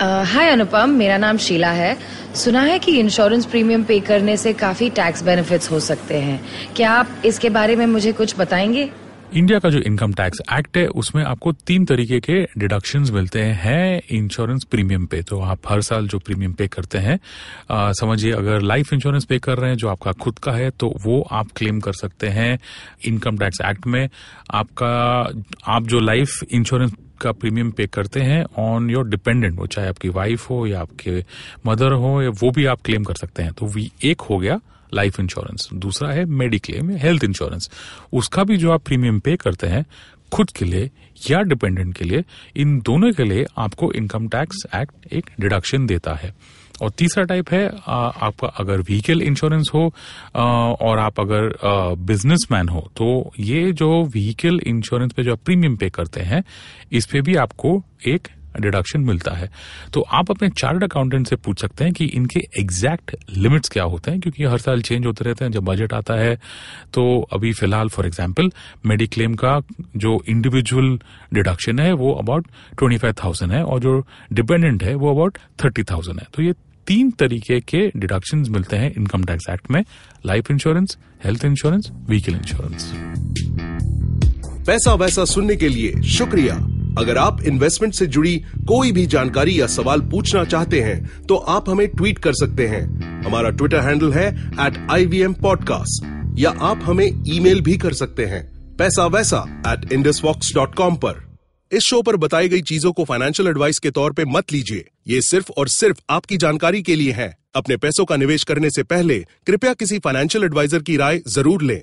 हाय अनुपम मेरा नाम शीला है। सुना है कि इंश्योरेंस प्रीमियम पे करने से काफ़ी टैक्स बेनिफिट्स हो सकते हैं। क्या आप इसके बारे में मुझे कुछ बताएँगे? इंडिया का जो इनकम टैक्स एक्ट है, उसमें आपको तीन तरीके के डिडक्शन मिलते हैं इंश्योरेंस प्रीमियम पे तो आप हर साल जो प्रीमियम पे करते हैं समझिए अगर लाइफ इंश्योरेंस पे कर रहे हैं, जो आपका खुद का है तो वो आप क्लेम कर सकते हैं इनकम टैक्स एक्ट में। आपका, आप जो लाइफ इंश्योरेंस का प्रीमियम पे करते हैं ऑन योर डिपेंडेंट वो चाहे आपकी वाइफ हो या आपके मदर हो, या वो भी आप क्लेम कर सकते हैं। तो वी एक हो गया लाइफ इंश्योरेंस दूसरा है मेडिक्लेम हेल्थ इंश्योरेंस उसका भी जो आप प्रीमियम पे करते हैं, खुद के लिए या डिपेंडेंट के लिए, इन दोनों के लिए आपको इनकम टैक्स एक्ट एक डिडक्शन देता है। और तीसरा टाइप है आ, आपका अगर व्हीकल इंश्योरेंस हो आ, और आप अगर बिजनेसमैन हो तो ये जो व्हीकल इंश्योरेंस पे जो आप प्रीमियम पे करते हैं इस पे भी आपको एक डिडक्शन मिलता है। तो आप अपने चार्ट अकाउंटेंट से पूछ सकते हैं कि इनके एग्जैक्ट लिमिट्स क्या होते हैं क्योंकि हर साल चेंज होते रहते हैं जब बजट आता है तो अभी फ़िलहाल फॉर एग्ज़ाम्पल मेडिक्लेम का जो इंडिविजुअल डिडक्शन है वो अबाउट ट्वेंटी फाइव थाउज़ेंड है और जो डिपेंडेंट है वो अबाउट थर्टी थाउज़ेंड है। तो ये तीन तरीके के डिडक्शंस मिलते हैं इनकम टैक्स एक्ट में life insurance health insurance vehicle insurance पैसा वैसा सुनने के लिए शुक्रिया। अगर आप इन्वेस्टमेंट से जुड़ी कोई भी जानकारी या सवाल पूछना चाहते हैं तो आप हमें ट्वीट कर सकते हैं। हमारा ट्विटर हैंडल है at I V M podcast या आप हमें ईमेल भी कर सकते हैं, पैसा वैसा एट इंडस पर। इस शो पर बताई गई चीज़ों को फाइनेंशियल एडवाइस के तौर पे मत लीजिए। ये सिर्फ़ और सिर्फ़ आपकी जानकारी के लिए है। अपने पैसों का निवेश करने से पहले कृपया किसी फाइनेंशियल एडवाइजर की राय ज़रूर लें।